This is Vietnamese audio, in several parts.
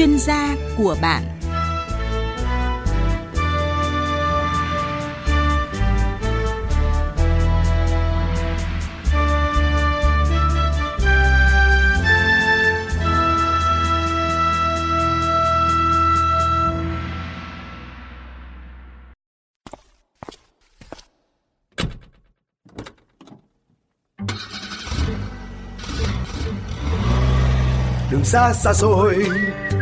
chuyên gia của bạn. Đường xa xa xôi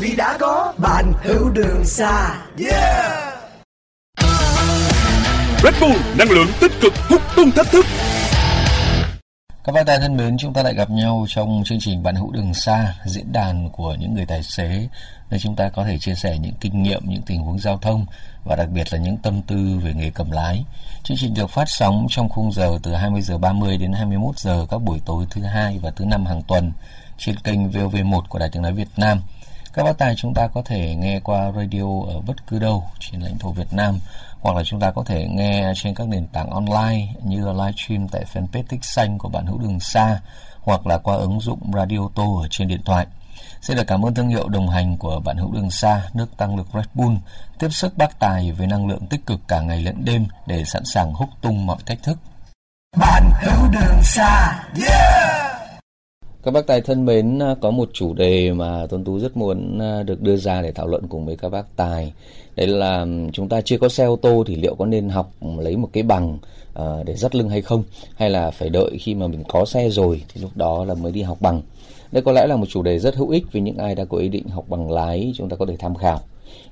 vì đã có bạn hữu đường xa yeah Red Bull năng lượng tích cực hút tung thách thức các bạn thân mến, chúng ta lại gặp nhau trong chương trình Bạn hữu đường xa, diễn đàn của những người tài xế, nơi chúng ta có thể chia sẻ những kinh nghiệm, những tình huống giao thông và đặc biệt là những tâm tư về nghề cầm lái. Chương trình được phát sóng trong khung giờ từ 20 giờ 30 đến 21 giờ các buổi tối thứ hai và thứ năm hàng tuần trên kênh VOV1 của Đài Tiếng nói Việt Nam. Các bác tài chúng ta có thể nghe qua radio ở bất cứ đâu trên lãnh thổ Việt Nam hoặc là chúng ta có thể nghe trên các nền tảng online như là livestream tại fanpage tích xanh của bạn hữu đường xa hoặc là qua ứng dụng Radio Tô ở trên điện thoại. Xin được cảm ơn thương hiệu đồng hành của bạn hữu đường xa, nước tăng lực Red Bull, tiếp sức bác tài với năng lượng tích cực cả ngày lẫn đêm để sẵn sàng húc tung mọi thách thức. bạn hữu đường xa yeah các bác tài thân mến, à, có một chủ đề mà Tuấn Tú rất muốn à, được đưa ra để thảo luận cùng với các bác tài. Đấy là chúng ta chưa có xe ô tô thì liệu có nên học lấy một cái bằng ờ, để dắt lưng hay không? Hay là phải đợi khi mà mình có xe rồi thì lúc đó là mới đi học bằng? Đây có lẽ là một chủ đề rất hữu ích với những ai đã có ý định học bằng lái, chúng ta có thể tham khảo.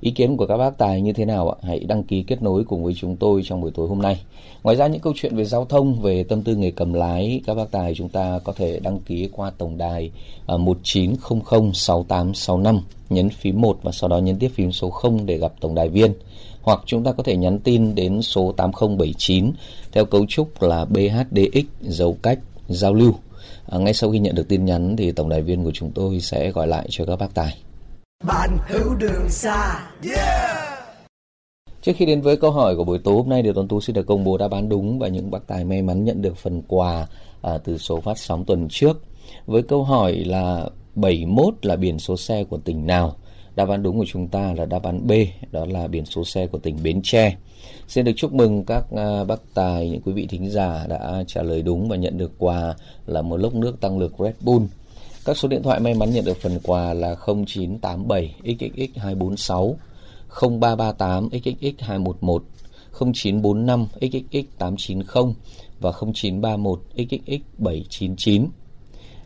Ý kiến của các bác tài như thế nào ạ? Hãy đăng ký kết nối cùng với chúng tôi trong buổi tối hôm nay. Ngoài ra những câu chuyện về giao thông, về tâm tư nghề cầm lái, các bác tài chúng ta có thể đăng ký qua tổng đài à, 19006865, nhấn phím 1 và sau đó nhấn tiếp phím số 0 để gặp tổng đài viên. Hoặc chúng ta có thể nhắn tin đến số 8079 theo cấu trúc là BHDX dấu cách giao lưu. À, ngay sau khi nhận được tin nhắn thì tổng đài viên của chúng tôi sẽ gọi lại cho các bác tài bạn hữu đường xa yeah Trước khi đến với câu hỏi của buổi tối hôm nay, thì Tuấn Tú xin được công bố đáp án đúng và những bác tài may mắn nhận được phần quà à, từ số phát sóng tuần trước. Với câu hỏi là 71 là biển số xe của tỉnh nào? Đáp án đúng của chúng ta là đáp án B, đó là biển số xe của tỉnh Bến Tre. Xin được chúc mừng các à, bác tài, những quý vị thính giả đã trả lời đúng và nhận được quà là một lốc nước tăng lực Red Bull. Các số điện thoại may mắn nhận được phần quà là 0987 XXX 246, 0338 XXX 211, 0945 XXX 890 và 0931 XXX 799.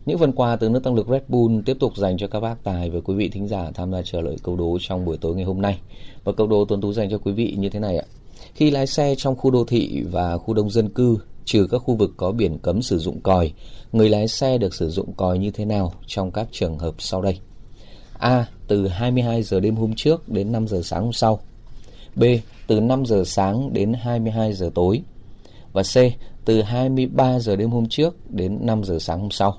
Những phần quà từ nước tăng lực Red Bull tiếp tục dành cho các bác tài và quý vị thính giả tham gia chờ đợi câu đố trong buổi tối ngày hôm nay. Và câu đố tuần tú dành cho quý vị như thế này ạ. Khi lái xe trong khu đô thị và khu đông dân cư, trừ các khu vực có biển cấm sử dụng còi, người lái xe được sử dụng còi như thế nào trong các trường hợp sau đây? A. Từ 22 giờ đêm hôm trước đến 5 giờ sáng hôm sau. B. Từ 5 giờ sáng đến 22 giờ tối. Và C. Từ 23 giờ đêm hôm trước đến 5 giờ sáng hôm sau.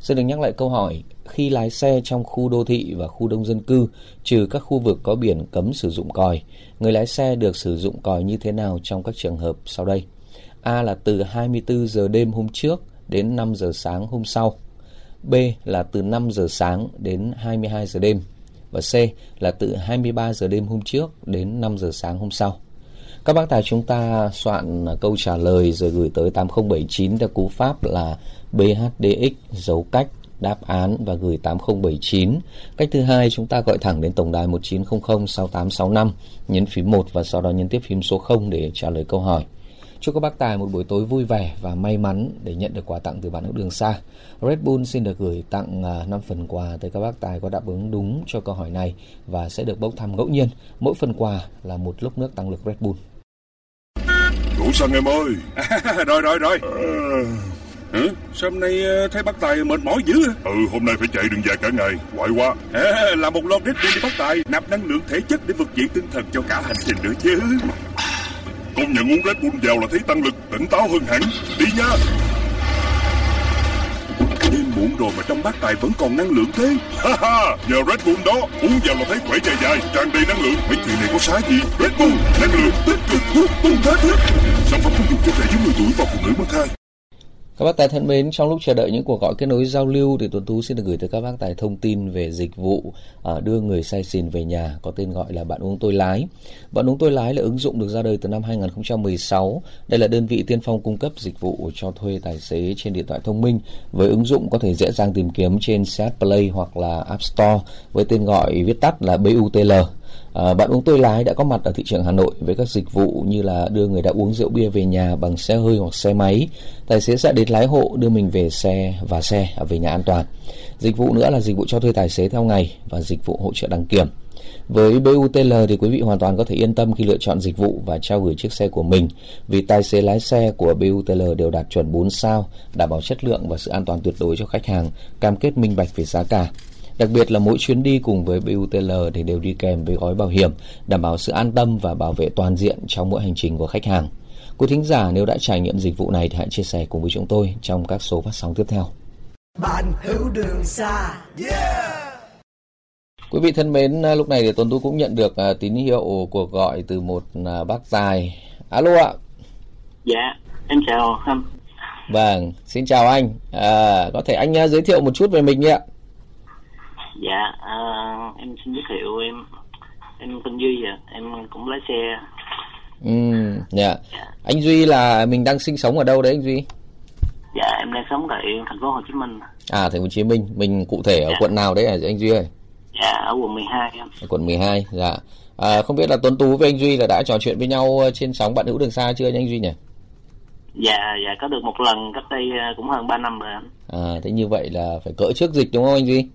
Xin được nhắc lại câu hỏi, khi lái xe trong khu đô thị và khu đông dân cư, trừ các khu vực có biển cấm sử dụng còi, người lái xe được sử dụng còi như thế nào trong các trường hợp sau đây? A là từ 24 giờ đêm hôm trước đến 5 giờ sáng hôm sau. B là từ 5 giờ sáng đến 22 giờ đêm. Và C là từ 23 giờ đêm hôm trước đến 5 giờ sáng hôm sau. Các bác tài chúng ta soạn câu trả lời rồi gửi tới 8079 theo cú pháp là BHDX dấu cách đáp án và gửi 8079. Cách thứ hai chúng ta gọi thẳng đến tổng đài 1900 6865, nhấn phím 1 và sau đó nhấn tiếp phím số 0 để trả lời câu hỏi. Chúc các bác tài một buổi tối vui vẻ và may mắn để nhận được quà tặng từ bạn hữu đường xa. Red Bull xin được gửi tặng 5 à, phần quà tới các bác tài có đáp ứng đúng cho câu hỏi này và sẽ được bốc thăm ngẫu nhiên. Mỗi phần quà là một lốc nước tăng lực Red Bull. Đủ xăng em ơi rồi rồi rồi Hả? Sao hôm nay ờ, thấy bác Tài mệt mỏi dữ Ừ, hôm nay phải chạy đường dài cả ngày, quại quá à, Là một lon Red Bull đi bác Tài Nạp năng lượng thể chất để vực dậy tinh thần cho cả hành trình nữa chứ Công nhận uống Red Bull vào là thấy tăng lực, tỉnh táo hơn hẳn. Đi nha. Đêm muộn rồi mà trong bát Tài vẫn còn năng lượng thế. Ha ha, nhờ Red Bull đó Uống vào là thấy khỏe dài dài, tràn đầy năng lượng. Mấy chuyện này có sai gì? Red Bull, năng lượng tích cực hút tung thế thức Sản phẩm không dùng cho trẻ dưới 10 tuổi và phụ nữ mang thai các bác tài thân mến, trong lúc chờ đợi những cuộc gọi kết nối giao lưu thì Tuấn Tú xin được gửi tới các bác tài thông tin về dịch vụ à, đưa người say xỉn về nhà có tên gọi là Bạn uống tôi lái. Bạn uống tôi lái là ứng dụng được ra đời từ năm 2016. Đây là đơn vị tiên phong cung cấp dịch vụ cho thuê tài xế trên điện thoại thông minh với ứng dụng có thể dễ dàng tìm kiếm trên CH Play hoặc là App Store với tên gọi viết tắt là BUTL. À, bạn uống tôi lái đã có mặt ở thị trường Hà Nội với các dịch vụ như là đưa người đã uống rượu bia về nhà bằng xe hơi hoặc xe máy. Tài xế sẽ đến lái hộ đưa mình về xe và xe về nhà an toàn. Dịch vụ nữa là dịch vụ cho thuê tài xế theo ngày và dịch vụ hỗ trợ đăng kiểm. Với BUTL thì quý vị hoàn toàn có thể yên tâm khi lựa chọn dịch vụ và trao gửi chiếc xe của mình vì tài xế lái xe của BUTL đều đạt chuẩn 4 sao, đảm bảo chất lượng và sự an toàn tuyệt đối cho khách hàng, cam kết minh bạch về giá cả. Đặc biệt là mỗi chuyến đi cùng với BUTL thì đều đi kèm với gói bảo hiểm, đảm bảo sự an tâm và bảo vệ toàn diện trong mỗi hành trình của khách hàng. Quý thính giả nếu đã trải nghiệm dịch vụ này thì hãy chia sẻ cùng với chúng tôi trong các số phát sóng tiếp theo. Bạn hữu đường xa, yeah! Quý vị thân mến, lúc này thì Tuấn Tú cũng nhận được uh, tín hiệu cuộc gọi từ một uh, bác tài. Alo ạ. Dạ, em chào anh. Vâng, xin chào anh. À, có thể anh uh, giới thiệu một chút về mình nhé ạ dạ à, em xin giới thiệu em em tên duy à em cũng lái xe. Ừ dạ. Yeah. anh duy là mình đang sinh sống ở đâu đấy anh duy? Dạ em đang sống tại thành phố hồ chí minh. À thành phố hồ chí minh. Mình cụ thể ở dạ. quận nào đấy hả anh duy ơi? Dạ ở quận 12 em. Ở quận 12 dạ. À, không biết là tuấn tú với anh duy là đã trò chuyện với nhau trên sóng bạn hữu đường xa chưa anh duy nhỉ? Dạ dạ có được một lần cách đây à, cũng hơn 3 năm rồi anh à thế như vậy là phải cỡ trước dịch đúng không anh duy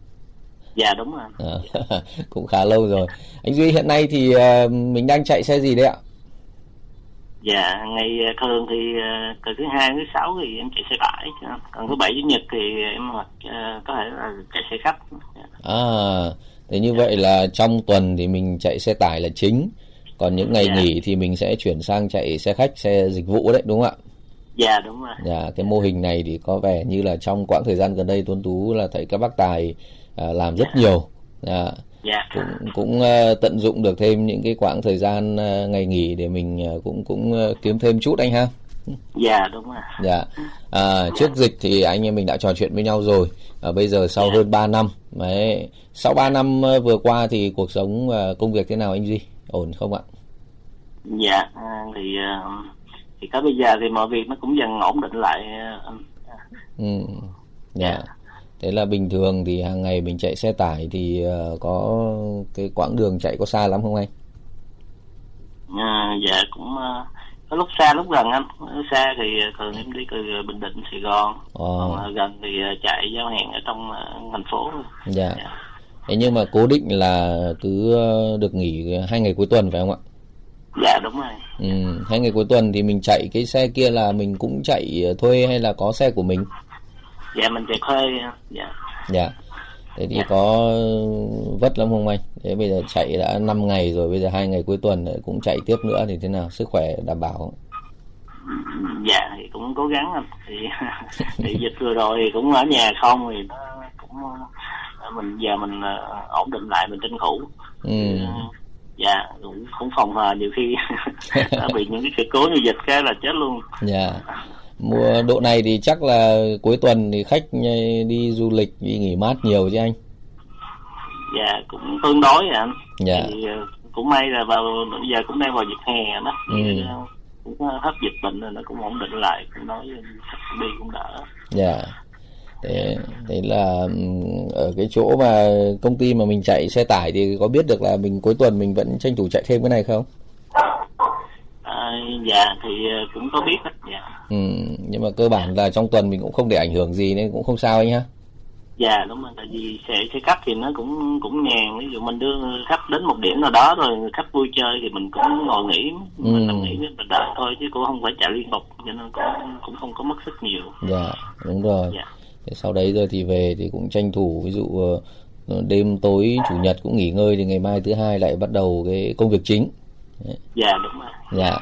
dạ đúng rồi. À, cũng khá lâu rồi. Anh duy hiện nay thì uh, mình đang chạy xe gì đấy ạ? Dạ ngày à, thường thì từ thứ hai thứ sáu thì em chạy xe tải còn thứ bảy chủ nhật thì em hoặc uh, có thể là chạy xe khách. À thế như vậy là trong tuần thì mình chạy xe tải là chính. Còn những ngày dạ. nghỉ thì mình sẽ chuyển sang chạy xe khách xe dịch vụ đấy đúng không ạ? Dạ đúng rồi. Dạ cái mô hình này thì có vẻ như là trong quãng thời gian gần đây tuấn tú là thấy các bác tài À, làm rất nhiều. À, yeah. cũng cũng uh, tận dụng được thêm những cái quãng thời gian uh, ngày nghỉ để mình uh, cũng cũng kiếm thêm chút anh ha. Dạ đúng rồi. Dạ. À, trước dịch thì anh em mình đã trò chuyện với nhau rồi. À, bây giờ sau yeah. hơn 3 năm đấy sau 3 năm vừa qua thì cuộc sống và công việc thế nào anh duy? Ổn không ạ? Dạ thì thì tới bây giờ thì mọi việc nó cũng dần ổn định lại uh, ừ. Dạ. Yeah. Yeah thế là bình thường thì hàng ngày mình chạy xe tải thì uh, có cái quãng đường chạy có xa lắm không anh? À, dạ cũng uh, có lúc xa lúc gần anh. Xa thì thường em đi từ bình định sài gòn. Ờ. còn gần thì chạy giao hàng ở trong thành phố dạ. dạ. Thế nhưng mà cố định là cứ được nghỉ hai ngày cuối tuần phải không ạ? Dạ đúng rồi. Ừ, hai ngày cuối tuần thì mình chạy cái xe kia là mình cũng chạy thuê hay là có xe của mình dạ mình chạy thuê dạ. Dạ. Thế thì dạ. có vất lắm không anh? Thế bây giờ chạy đã 5 ngày rồi bây giờ hai ngày cuối tuần cũng chạy tiếp nữa thì thế nào? Sức khỏe đảm bảo không? Dạ thì cũng cố gắng thì, thì dịch vừa rồi thì cũng ở nhà không thì nó cũng mình giờ mình ờ, ổn định lại mình tranh thủ. Ừ. Dạ cũng cũng phòng hờ nhiều khi bị những cái sự cố như dịch cái là chết luôn. Dạ mùa độ này thì chắc là cuối tuần thì khách đi du lịch đi nghỉ mát nhiều chứ anh? Dạ cũng tương đối vậy anh. Dạ. Thì ờ, cũng may là vào bây giờ cũng đang vào dịp hè đó. Ừ. Ờ, cũng hết dịch bệnh rồi nó cũng ổn định lại cũng nói đi cũng đỡ. Dạ. Thế, thế là ở cái chỗ mà công ty mà mình chạy xe tải thì có biết được là mình cuối tuần mình vẫn tranh thủ chạy thêm cái này không dạ thì ờ, cũng có biết hết dạ. Ừ, nhưng mà cơ bản là trong tuần mình cũng không để ảnh hưởng gì nên cũng không sao anh ha dạ đúng rồi tại vì xe xe khách thì nó cũng cũng nhàn ví dụ mình đưa khách đến một điểm nào đó rồi khách vui chơi thì mình cũng ngồi nghỉ mình ừ. nằm nghỉ mình đợi thôi chứ cũng không phải chạy liên tục cho nên cũng cũng không có mất sức nhiều. Dạ đúng rồi. Dạ. sau đấy rồi thì về thì cũng tranh thủ ví dụ ờ, đêm tối chủ nhật cũng nghỉ ngơi thì ngày mai thứ hai lại bắt đầu cái công việc chính. Dạ đúng rồi. Dạ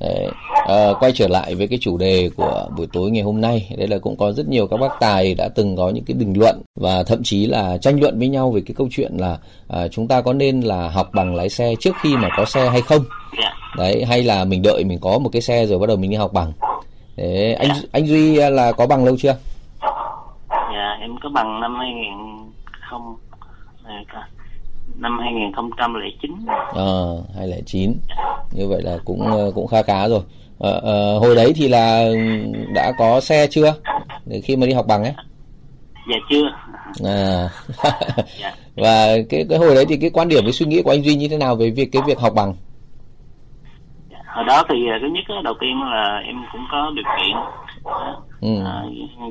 Đấy. À, quay trở lại với cái chủ đề của buổi tối ngày hôm nay. Đây là cũng có rất nhiều các bác tài đã từng có những cái bình luận và thậm chí là tranh luận với nhau về cái câu chuyện là à, chúng ta có nên là học bằng lái xe trước khi mà có xe hay không? Đấy hay là mình đợi mình có một cái xe rồi bắt đầu mình đi học bằng? Đấy anh anh duy là có bằng lâu chưa? Dạ em có bằng năm 2000 không năm 2009 ờ à, 2009 như vậy là cũng ờ, cũng khá khá rồi. À, à, hồi đấy thì là đã có xe chưa? Để khi mà đi học bằng ấy. Dạ chưa. À. Dạ. và cái cái hồi đấy thì cái quan điểm cái suy nghĩ của anh duy như thế nào về việc cái việc học bằng? Dạ, hồi đó thì thứ nhất đầu tiên là em cũng có điều kiện. Ừ. à,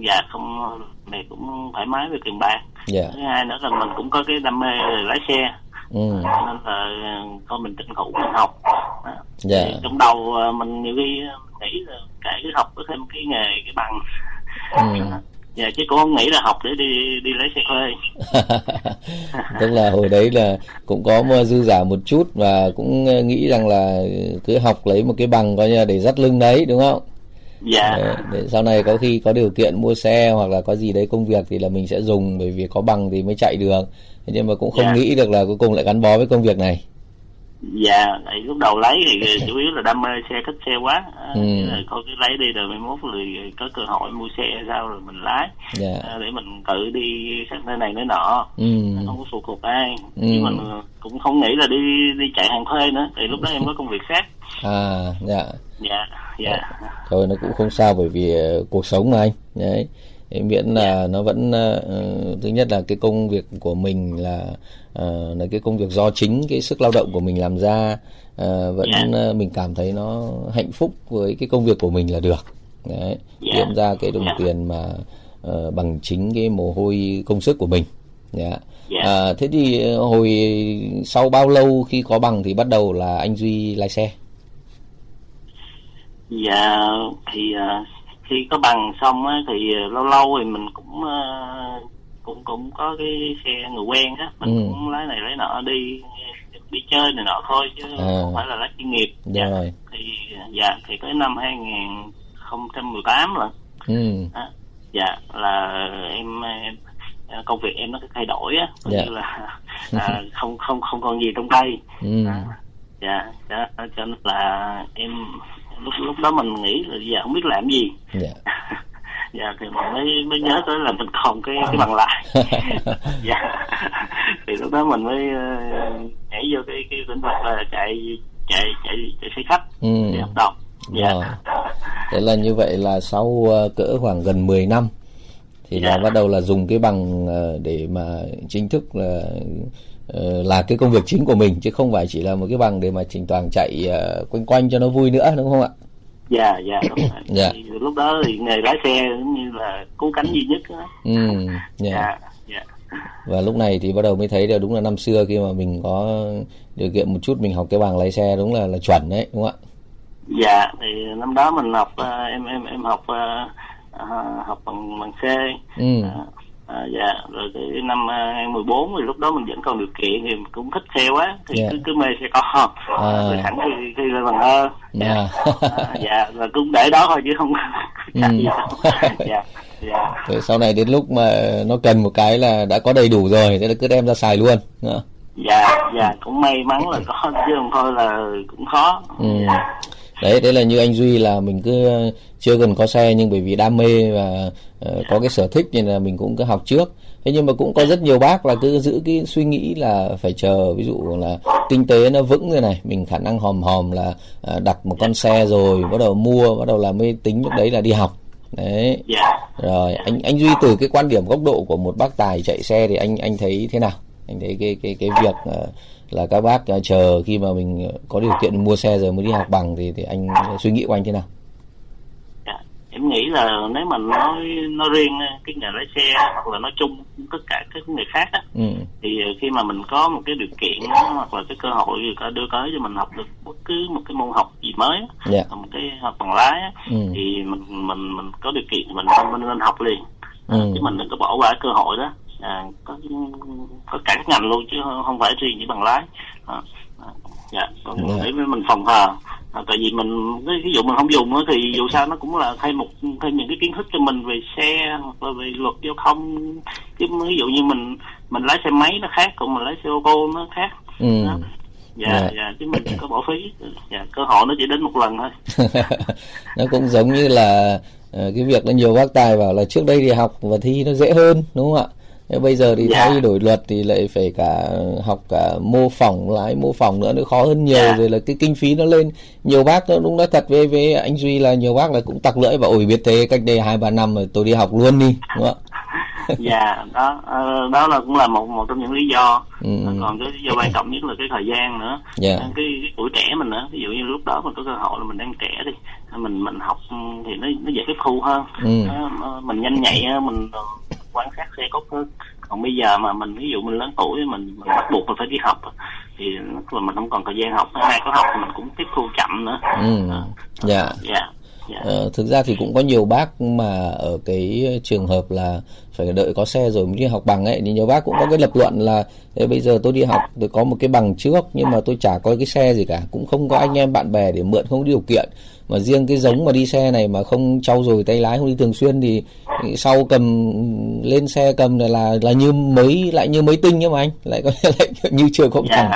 dạ không này cũng thoải mái về tiền bạc yeah. Dạ. thứ hai nữa là mình cũng có cái đam mê lái xe ừ. nên là con mình tranh thủ mình học yeah. Dạ. trong đầu à, mình nhiều khi nghĩ là cái cứ học có thêm cái nghề cái bằng ừ. dạ chứ cũng không nghĩ là học để đi đi lấy xe thuê tức là hồi đấy là cũng có dư giả một chút và cũng nghĩ rằng là cứ học lấy một cái bằng coi như để dắt lưng đấy đúng không dạ. Để, để sau này có khi có điều kiện mua xe hoặc là có gì đấy công việc thì là mình sẽ dùng bởi vì có bằng thì mới chạy được. Nhưng mà cũng không dạ. nghĩ được là cuối cùng lại gắn bó với công việc này dạ tại lúc đầu lấy thì chủ yếu là đam mê xe thích xe quá. Ừ. rồi coi cái lấy đi rồi mai mốt rồi có cơ hội mua xe sao rồi mình lái. Dạ. để mình tự đi sang nơi này nơi nọ. Ừ. không có phụ thuộc ai. Ừ. nhưng mà cũng không nghĩ là đi đi chạy hàng thuê nữa. Thì lúc đó em có công việc khác. À dạ. Dạ dạ. Thôi nó cũng không sao bởi vì uh, cuộc sống mà anh. Đấy miễn là yeah. nó vẫn uh, thứ nhất là cái công việc của mình là uh, là cái công việc do chính cái sức lao động của mình làm ra uh, vẫn uh, mình cảm thấy nó hạnh phúc với cái công việc của mình là được đấy yeah. kiếm ra cái đồng tiền mà uh, bằng chính cái mồ hôi công sức của mình. Yeah. À, thế thì hồi sau bao lâu khi có bằng thì bắt đầu là anh duy lái xe dạ thì uh, khi có bằng xong á thì lâu lâu thì mình cũng uh, cũng cũng có cái xe người quen á mình ừ. cũng lái này lái nọ đi đi chơi này nọ thôi chứ à. không phải là lái chuyên nghiệp dạ rồi. thì dạ thì tới năm 2018 là ừ. à, dạ là em, em công việc em nó thay đổi á dạ. như là à, không không không còn gì trong tay ừ. à, dạ cho, cho nên là em lúc lúc đó mình nghĩ là giờ không biết làm gì. Dạ. Dạ thì mình mới mới nhớ tới là mình còn cái cái bằng lại dạ. Thì lúc đó mình mới uh, nhảy vô cái cái lĩnh vực là chạy chạy chạy chạy xe khách ừ. để hợp đồng dạ. Thế là như vậy là sau uh, cỡ khoảng gần 10 năm thì dạ. là bắt đầu là dùng cái bằng uh, để mà chính thức là uh, là cái công việc chính của mình chứ không phải chỉ là một cái bằng để mà chỉnh toàn chạy uh, quanh quanh cho nó vui nữa đúng không ạ? Dạ dạ đúng rồi. Dạ. Thì lúc đó thì nghề lái xe cũng như là cứu cánh duy nhất đó. Ừ, dạ. dạ. Dạ. Và lúc này thì bắt đầu mới thấy là đúng là năm xưa khi mà mình có điều kiện một chút mình học cái bằng lái xe đúng là là chuẩn đấy đúng không ạ? Dạ thì năm đó mình học uh, em em em học uh, học bằng bằng C. Ừ. Uh, À, dạ rồi cái năm 2014 thì lúc đó mình vẫn còn điều kiện thì mình cũng thích xe quá thì yeah. Dạ. cứ cứ mê xe con à. rồi sẵn khi khi lên bằng ơ dạ yeah. à, dạ và cũng để đó thôi chứ không ừ. dạ dạ rồi sau này đến lúc mà nó cần một cái là đã có đầy đủ rồi thế là cứ đem ra xài luôn dạ dạ cũng may mắn là có chứ không thôi là cũng khó ừ. dạ đấy đấy là như anh duy là mình cứ chưa cần có xe nhưng bởi vì đam mê và có cái sở thích nên là mình cũng cứ học trước. Thế nhưng mà cũng có rất nhiều bác là cứ giữ cái suy nghĩ là phải chờ ví dụ là kinh tế nó vững rồi này mình khả năng hòm hòm là uh, đặt một con xe rồi bắt đầu mua bắt đầu là mới tính lúc đấy là đi học. Đấy. Rồi anh anh duy từ cái quan điểm góc độ của một bác tài chạy xe thì anh anh thấy thế nào? Anh thấy cái cái cái việc uh, là các bác uh, chờ khi mà mình có điều kiện mua xe rồi mới đi học bằng thì thì anh suy nghĩ của anh thế nào? dạ, em nghĩ là nếu mà nói nói riêng cái nghề lái xe hoặc là nói chung tất cả các nghề khác á, ừ. thì khi mà mình có một cái điều kiện hoặc là cái cơ hội có đưa tới cho mình học được bất cứ một cái môn học gì mới yeah. Dạ. một cái học bằng lái á, ừ. thì mình mình mình có điều kiện mình mình nên học liền ừ. chứ mình đừng có bỏ qua cơ hội đó à, có có cả các ngành luôn chứ không phải riêng chỉ bằng lái à, à, dạ còn yeah. Dạ. để mình phòng hờ à, tại vì mình ví dụ mình không dùng thì dù sao nó cũng là thêm một thêm những cái kiến thức cho mình về xe hoặc là về luật giao thông chứ ví dụ như mình mình lái xe máy nó khác còn mình lái xe ô tô nó khác ừ. đó. dạ yeah. dạ chứ mình có bỏ phí dạ cơ hội nó chỉ đến một lần thôi nó cũng giống như là ờ, cái việc là nhiều bác tài bảo là trước đây thì học và thi nó dễ hơn đúng không ạ Thế bây giờ thì thay đổi luật thì lại phải cả học cả mô phỏng lái mô phỏng nữa nó khó hơn nhiều yeah. rồi là cái kinh phí nó lên nhiều bác nó đúng nói thật với với anh duy là nhiều bác là cũng tặc lưỡi và ôi biết thế cách đây hai ba năm rồi tôi đi học luôn đi đúng không dạ đó uh, đó là cũng là một một trong những lý do ừ. còn cái lý do quan trọng nhất là cái thời gian nữa yeah. Dạ. cái, cái tuổi trẻ mình nữa ví dụ như lúc đó mình có cơ hội là mình đang trẻ đi mình mình học thì nó nó dễ tiếp thu hơn ừ. mình nhanh nhạy mình quan sát sẽ tốt hơn còn bây giờ mà mình ví dụ mình lớn tuổi mình, mình bắt buộc mình phải đi học thì mình không còn thời gian học hay có học mình cũng tiếp thu chậm nữa ừ. dạ dạ Yeah. Dạ. Ờ, thực ra thì cũng có nhiều bác mà ở cái trường hợp là phải đợi có xe rồi mới đi học bằng ấy thì nhiều bác cũng có cái lập luận là bây giờ tôi đi học tôi có một cái bằng trước nhưng mà tôi chả có cái xe gì cả. Cũng không có anh em bạn bè để mượn không có điều kiện. Mà riêng cái giống mà đi xe này mà không trau dồi tay lái không đi thường xuyên thì, thì sau cầm lên xe cầm là là, là như mới lại như mới tinh nhá mà anh. Lại có lại như chưa có bằng.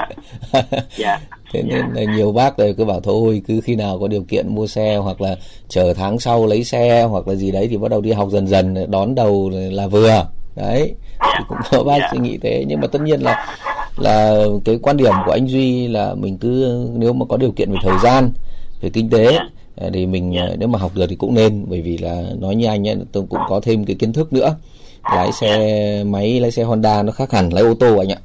Yeah. yeah thế nên yeah. là nhiều bác rồi cứ bảo thôi cứ khi nào có điều kiện mua xe hoặc là chờ tháng sau lấy xe hoặc là gì đấy thì bắt đầu đi học dần dần đón đầu là vừa. Đấy thì cũng có bác yeah. suy nghĩ thế nhưng mà tất nhiên là là cái quan điểm của anh duy là mình cứ, nếu mà có điều kiện về thời gian, về kinh tế yeah. thì mình yeah. nếu mà học được thì cũng nên bởi vì là nói như anh ấy, tôi cũng có thêm cái kiến thức nữa lái xe máy, lái xe Honda nó khác hẳn lái ô tô anh ạ.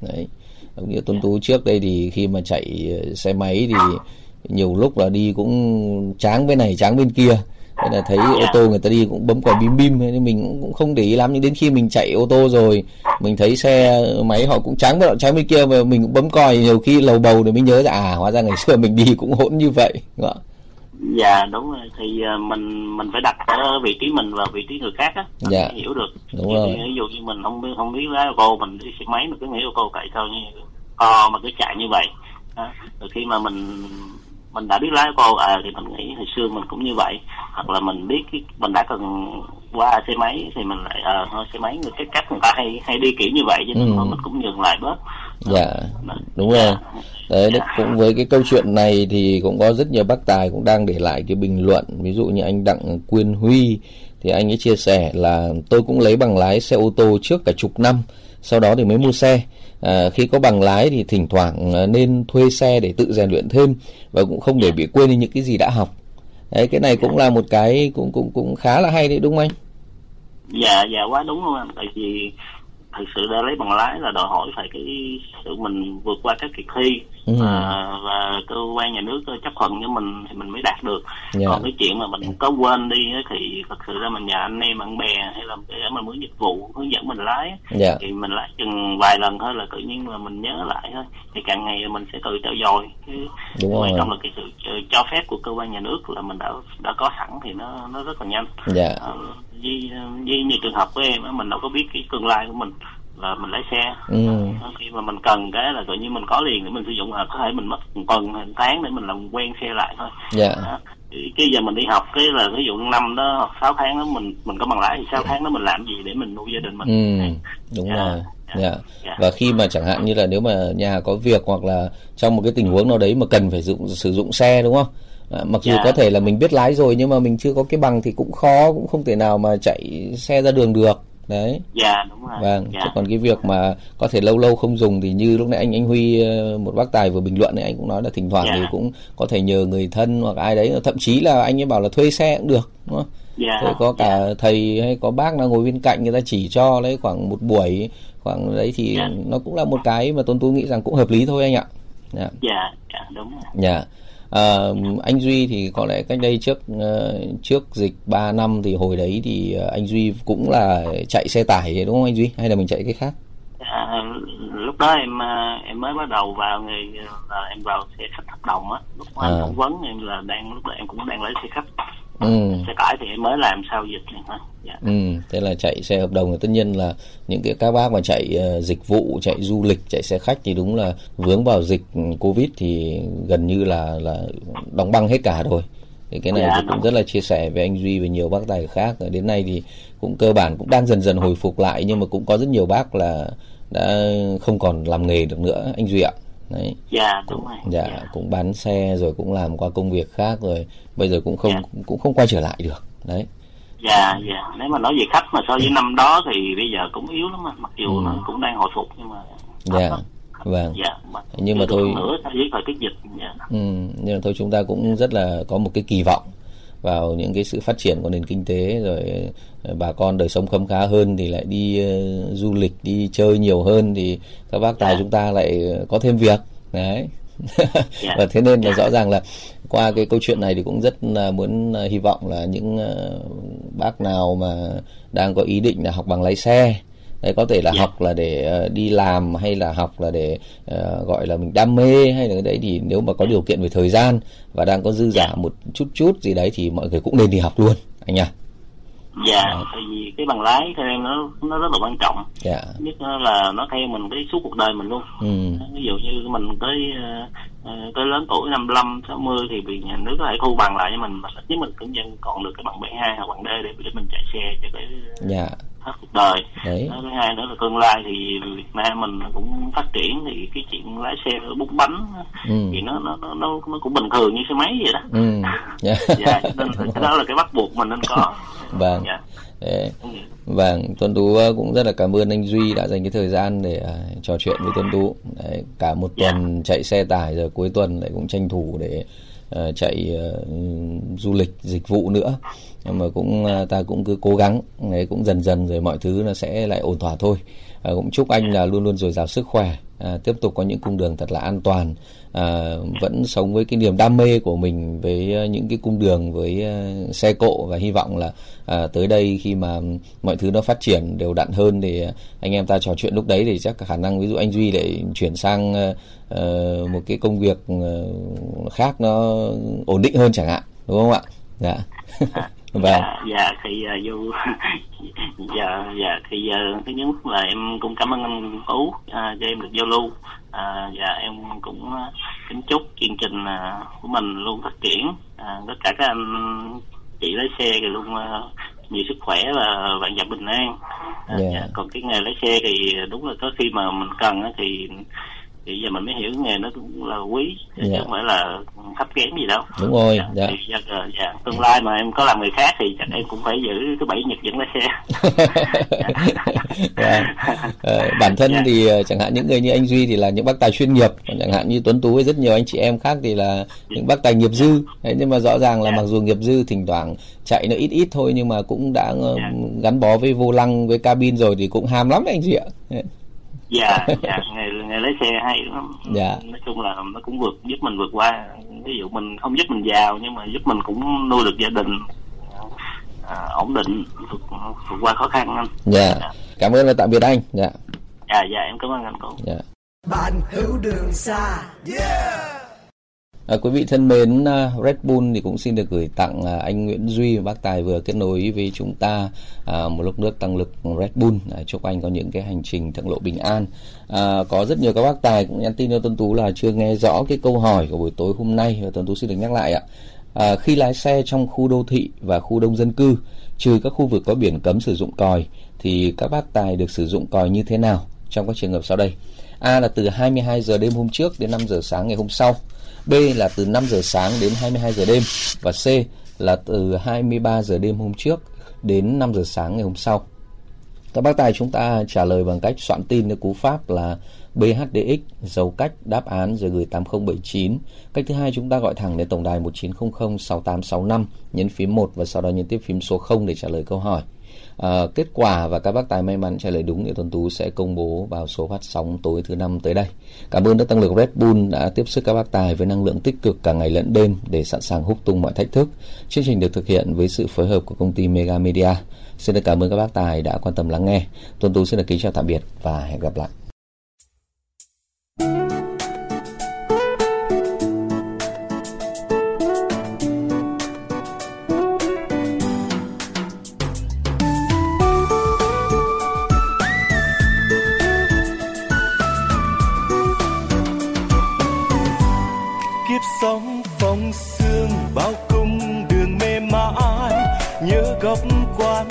Đấy giống như tuấn tú trước đây thì khi mà chạy à, xe máy thì nhiều lúc là đi cũng tráng bên này tráng bên kia nên là thấy ô tô người ta đi cũng bấm còi bim bim nên mình cũng không để ý lắm nhưng đến khi mình chạy ô tô rồi mình thấy xe máy họ cũng trắng nọ trắng bên kia mà mình cũng bấm còi nhiều khi lầu bầu để mới nhớ ra à hóa ra ngày xưa mình đi cũng hỗn như vậy đúng không? dạ đúng rồi thì uh, mình mình phải đặt ở vị trí mình và vị trí người khác á dạ. hiểu được đúng rồi. ví dụ như mình không biết không biết lái ô tô mình đi xe máy mà cứ nghĩ ô tô tại sao như co mà cứ chạy như vậy đó. rồi khi mà mình mình đã biết lái ô à thì mình nghĩ hồi xưa mình cũng như vậy. Hoặc là mình biết cái, mình đã cần qua xe máy thì mình lại à, thôi xe máy người cái cách người ta hay hay đi kiểu như vậy cho nên ừ. mình cũng dừng lại bớt. Dạ đúng rồi. Đấy dạ. cũng với cái câu chuyện này thì cũng có rất nhiều bác tài cũng đang để lại cái bình luận. Ví dụ như anh đặng quyên huy thì anh ấy chia sẻ là tôi cũng lấy bằng lái xe ô tô trước cả chục năm sau đó thì mới mua xe. À, khi có bằng lái thì thỉnh thoảng à, nên thuê xe để tự rèn luyện thêm và cũng không để bị quên đi những cái gì đã học. Đấy cái này cũng là một cái cũng cũng cũng khá là hay đấy đúng không anh? Dạ dạ quá đúng luôn anh tại vì thực sự đã lấy bằng lái là đòi hỏi phải cái sự mình vượt qua các kỳ thi ừ. à, và cơ quan nhà nước chấp thuận cho mình thì mình mới đạt được yeah. Dạ. còn cái chuyện mà mình có quên đi thì thật sự ra mình nhờ anh em bạn bè hay là để mình muốn dịch vụ hướng dẫn mình lái yeah. Dạ. thì mình lái chừng vài lần thôi là tự nhiên là mình nhớ lại thôi thì càng ngày mình sẽ tự theo dõi Đúng quan trọng là cái sự cho phép của cơ quan nhà nước là mình đã đã có sẵn thì nó nó rất là nhanh yeah. Dạ. à, với, với như trường hợp của em mình đâu có biết cái tương lai của mình là mình lái xe ừ. khi mà mình cần cái là tự nhiên mình có liền để mình sử dụng là có thể mình mất một tuần một tháng để mình làm quen xe lại thôi dạ. đó. cái giờ mình đi học cái là ví dụ năm đó hoặc sáu tháng đó mình mình có bằng lái thì sáu tháng đó mình làm gì để mình nuôi gia đình mình ừ. đúng dạ. rồi Dạ. Yeah. Dạ. Yeah. Và khi mà chẳng hạn như là nếu mà nhà có việc hoặc là trong một cái tình huống nào đấy mà cần phải dụng sử dụng xe đúng không? À, mặc dù yeah. có thể là mình biết lái rồi nhưng mà mình chưa có cái bằng thì cũng khó cũng không thể nào mà chạy xe ra đường được đấy dạ đúng rồi vâng dạ. chứ còn cái việc mà có thể lâu lâu không dùng thì như lúc nãy anh anh huy ờ, một bác tài vừa bình luận này anh cũng nói là thỉnh thoảng dạ. thì cũng có thể nhờ người thân hoặc ai đấy thậm chí là anh ấy bảo là thuê xe cũng được đúng không dạ. Thế có cả dạ. thầy hay có bác nào ngồi bên cạnh người ta chỉ cho lấy khoảng một buổi khoảng đấy thì dạ. nó cũng là một cái mà tôn tú nghĩ rằng cũng hợp lý thôi anh ạ dạ dạ, dạ đúng rồi dạ À, anh Duy thì có lẽ cách đây trước uh, trước dịch 3 năm thì hồi đấy thì anh Duy cũng là chạy xe tải đúng không anh Duy hay là mình chạy cái khác? À, lúc đó em em mới bắt đầu vào nghề là em vào xe khách hợp đồng á lúc mà à. anh phỏng vấn em là đang lúc đó em cũng đang lấy xe khách ừ. xe tải thì mới làm sau dịch này thôi dạ. ừ thế là chạy xe hợp đồng thì tất nhiên là những cái các bác mà chạy uh, dịch vụ chạy du lịch chạy xe khách thì đúng là vướng vào dịch covid thì gần như là là đóng băng hết cả rồi. Thì cái này dạ, cũng rất là chia sẻ với anh Duy và nhiều bác tài khác. Đến nay thì cũng cơ bản cũng đang dần dần hồi phục lại nhưng mà cũng có rất nhiều bác là đã không còn làm nghề được nữa anh Duy ạ đấy. Dạ đúng rồi. Dạ, dạ. cũng bán xe rồi cũng làm qua công việc khác rồi. Bây giờ cũng không dạ. cũng không quay trở lại được. Đấy. Dạ dạ. Nếu mà nói về khách mà so với năm đó thì bây giờ cũng yếu lắm mà mặc dù ừ. nó cũng đang hồi phục nhưng mà dạ vâng. Dạ, nhưng mà thôi nữa với thời tiết dịch. Dạ. ừ, nhưng mà thôi chúng ta cũng rất là có một cái kỳ vọng vào những cái sự phát triển của nền kinh tế rồi ờ, bà con đời sống khấm khá hơn thì lại đi uh, du lịch đi chơi nhiều hơn thì các bác tài. Dạ. chúng ta lại có thêm việc đấy. Dạ. và thế nên là. Dạ. rõ ràng là qua cái câu chuyện này thì cũng rất là muốn uh, hy vọng là những bác nào mà đang có ý định là học bằng lái xe đấy có thể là yeah. học là để uh, đi làm hay là học là để uh, gọi là mình đam mê hay là cái đấy thì nếu mà có điều kiện về thời gian và đang có dư giả yeah. một chút chút gì đấy thì mọi người cũng nên đi học luôn anh nhỉ dạ à. tại vì cái bằng lái theo em nó nó rất là quan trọng dạ. nhất là nó theo mình cái suốt cuộc đời mình luôn ừ. ví dụ như mình tới uh, tới lớn tuổi 55 60 thì bị nhà nước có thể thu bằng lại cho mình mà nếu mình cũng vẫn còn được cái bằng B2 hoặc bằng D để để mình chạy xe cho cái dạ hết cuộc đời Đấy. thứ hai nữa là tương lai thì Việt Nam mình cũng phát triển thì cái chuyện lái xe bốn bánh ừ. thì nó nó nó nó cũng bình thường như xe máy vậy đó ừ. yeah. dạ nên cái đó là cái bắt buộc mình nên có vâng dạ. Đấy. Vâng, Tuấn Tú cũng rất là cảm ơn anh Duy đã dành cái thời gian để uh, trò chuyện với Tuấn Tú. Đấy, cả một tuần yeah. chạy xe tải rồi cuối tuần lại cũng tranh thủ để uh, chạy uh, du lịch dịch vụ nữa. Nhưng mà cũng uh, ta cũng cứ cố gắng đấy cũng dần dần rồi mọi thứ nó sẽ lại ổn thỏa thôi. Uh, cũng chúc anh là luôn luôn dồi dào sức khỏe à, tiếp tục có những cung đường thật là an toàn. À, vẫn sống với cái niềm đam mê của mình với à, những cái cung đường với uh, xe cộ và hy vọng là à, tới đây khi mà mọi thứ nó phát triển đều đặn hơn thì anh em ta trò chuyện lúc đấy thì chắc khả năng ví dụ anh duy lại chuyển sang uh, một cái công việc uh, khác nó ổn định hơn chẳng hạn đúng không ạ? Dạ vâng. Dạ, dạ thì uh, vô dạ dạ thì uh, thứ nhất là em cũng cảm ơn anh tú uh, cho em được giao lưu. Uh, dạ em cũng uh, kính chúc chương trình uh, của mình luôn phát triển. Uh, tất cả các anh chị lái xe thì luôn uh, nhiều sức khỏe và vạn dặm bình an. Uh, yeah. dạ, còn cái nghề lái xe thì đúng là có khi mà mình cần thì thì giờ mình mới hiểu nghề nó cũng là quý chứ dạ. không phải là thấp kém gì đâu đúng rồi dạ, dạ. Thì, dạ, dạ. tương lai mà em có làm người khác thì chắc em cũng phải giữ cái bảy nhật dẫn lái xe dạ. à, bản thân dạ. thì ờ, chẳng hạn những người như anh duy thì là những bác tài chuyên nghiệp còn chẳng hạn như tuấn tú với rất nhiều anh chị em khác thì là những bác tài nghiệp dư Đấy, nhưng mà rõ ràng là dạ. mặc dù nghiệp dư thỉnh thoảng chạy nó ít ít thôi nhưng mà cũng đã dạ. gắn bó với vô lăng với cabin rồi thì cũng ham lắm anh chị ạ dạ dạ nghề nghề lái xe hay lắm. Dạ. Nói chung là nó cũng vượt giúp mình vượt qua. Ví dụ mình không giúp mình giàu nhưng mà giúp mình cũng nuôi được gia đình à, ổn định vượt, vượt qua khó khăn anh. Dạ. dạ. Cảm ơn và tạm biệt anh. Dạ. Dạ dạ em cảm ơn anh cũng dạ. Bạn hữu đường xa. Yeah À, quý vị thân mến, à, Red Bull thì cũng xin được gửi tặng à, anh Nguyễn Duy và bác Tài vừa kết nối với chúng ta à, một lúc nước tăng lực Red Bull. À, chúc anh có những cái hành trình thượng lộ bình an. À, có rất nhiều các bác Tài cũng nhắn tin cho Tuấn Tú là chưa nghe rõ cái câu hỏi của buổi tối hôm nay và Tuấn Tú xin được nhắc lại ạ. À, khi lái xe trong khu đô thị và khu đông dân cư, trừ các khu vực có biển cấm sử dụng còi, thì các bác tài được sử dụng còi như thế nào trong các trường hợp sau đây? A là từ 22 giờ đêm hôm trước đến 5 giờ sáng ngày hôm sau. B là từ 5 giờ sáng đến 22 giờ đêm và C là từ 23 giờ đêm hôm trước đến 5 giờ sáng ngày hôm sau. Các bác tài chúng ta trả lời bằng cách soạn tin theo cú pháp là BHDX dấu cách, đáp án rồi gửi 8079. Cách thứ hai chúng ta gọi thẳng đến tổng đài 1900 6865 nhấn phím 1 và sau đó nhấn tiếp phím số 0 để trả lời câu hỏi. À, kết quả và các bác tài may mắn trả lời đúng thì Tuấn Tú sẽ công bố vào số phát sóng tối thứ năm tới đây. Cảm ơn đã tăng lực Red Bull đã tiếp sức các bác tài với năng lượng tích cực cả ngày lẫn đêm để sẵn sàng húc tung mọi thách thức. Chương trình được thực hiện với sự phối hợp của công ty Mega Media. Xin được cảm ơn các bác tài đã quan tâm lắng nghe. Tuấn Tú xin được kính chào tạm biệt và hẹn gặp lại. kiếp sóng phong sương bao cung đường mê mãi nhớ góc quán.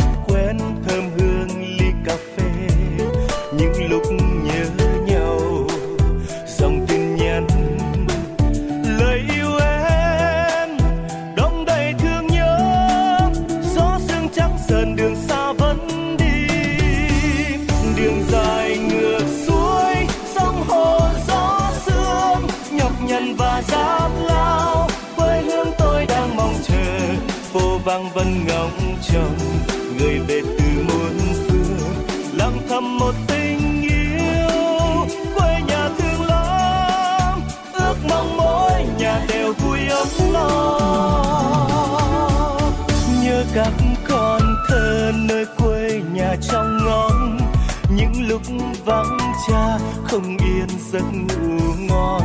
vắng cha không yên giấc ngủ ngon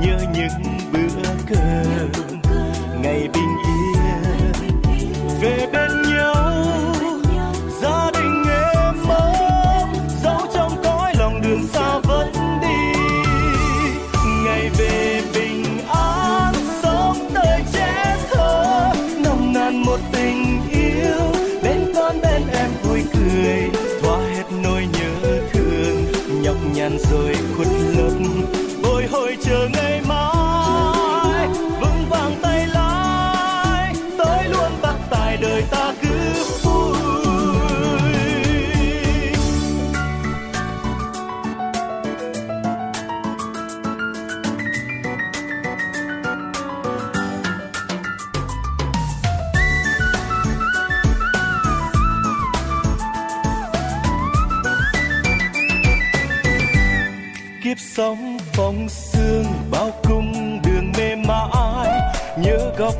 nhớ những bữa cơm. kiếp sống phong sương bao cung đường mê mãi nhớ góc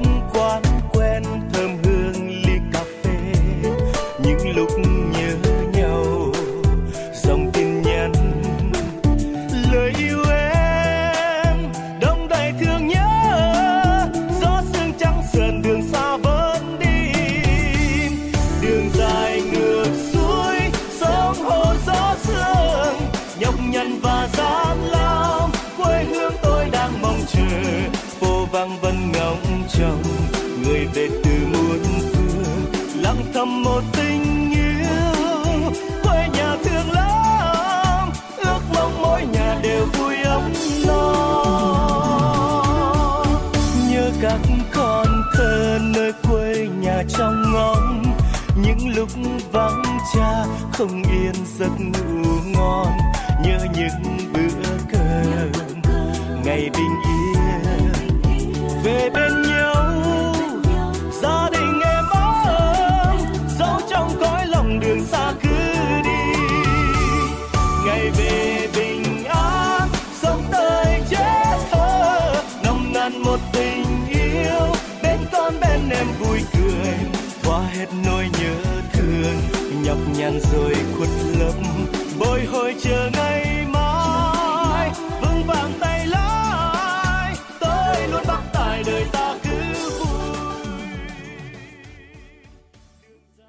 ấm no nhớ các con thơ nơi quê nhà trong ngóng. Những lúc vắng cha, không yên giấc ngủ ngon. Nhớ những bữa cơm, ngày bình yên. Khuất lấp bồi hồi chờ